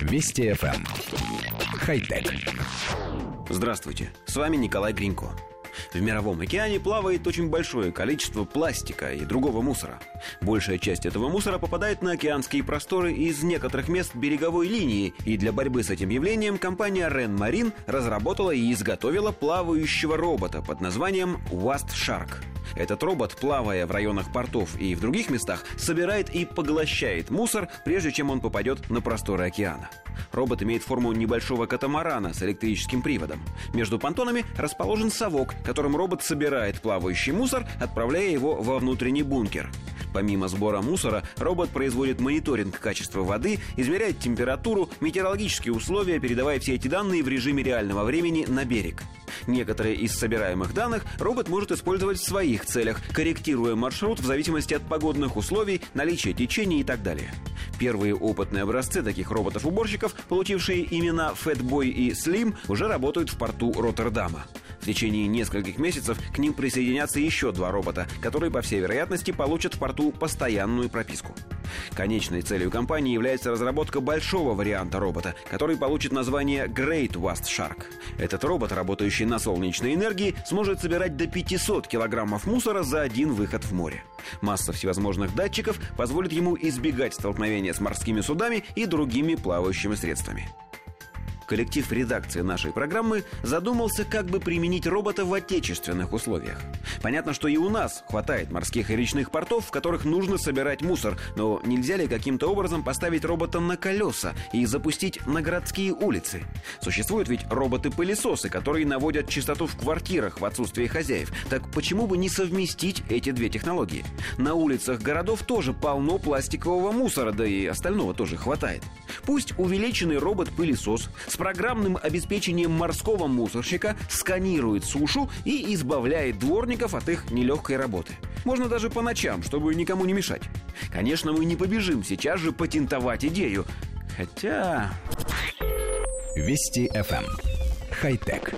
Вести FM. Эм. Хай-тек. Здравствуйте, с вами Николай Гринько. В мировом океане плавает очень большое количество пластика и другого мусора. Большая часть этого мусора попадает на океанские просторы из некоторых мест береговой линии, и для борьбы с этим явлением компания Ren Marine разработала и изготовила плавающего робота под названием Wast Shark. Этот робот, плавая в районах портов и в других местах, собирает и поглощает мусор, прежде чем он попадет на просторы океана. Робот имеет форму небольшого катамарана с электрическим приводом. Между понтонами расположен совок, которым робот собирает плавающий мусор, отправляя его во внутренний бункер. Помимо сбора мусора, робот производит мониторинг качества воды, измеряет температуру, метеорологические условия, передавая все эти данные в режиме реального времени на берег. Некоторые из собираемых данных робот может использовать в своих целях, корректируя маршрут в зависимости от погодных условий, наличия течений и так далее. Первые опытные образцы таких роботов-уборщиков, получившие имена Fatboy и Slim, уже работают в порту Роттердама. В течение нескольких месяцев к ним присоединятся еще два робота, которые, по всей вероятности, получат в порту постоянную прописку. Конечной целью компании является разработка большого варианта робота, который получит название Great Wast Shark. Этот робот, работающий на солнечной энергии, сможет собирать до 500 килограммов мусора за один выход в море. Масса всевозможных датчиков позволит ему избегать столкновения с морскими судами и другими плавающими средствами коллектив редакции нашей программы задумался, как бы применить робота в отечественных условиях. Понятно, что и у нас хватает морских и речных портов, в которых нужно собирать мусор, но нельзя ли каким-то образом поставить робота на колеса и запустить на городские улицы? Существуют ведь роботы-пылесосы, которые наводят чистоту в квартирах в отсутствие хозяев. Так почему бы не совместить эти две технологии? На улицах городов тоже полно пластикового мусора, да и остального тоже хватает. Пусть увеличенный робот-пылесос с программным обеспечением морского мусорщика сканирует сушу и избавляет дворников от их нелегкой работы. Можно даже по ночам, чтобы никому не мешать. Конечно, мы не побежим сейчас же патентовать идею. Хотя... Вести FM. Эм. Хай-тек.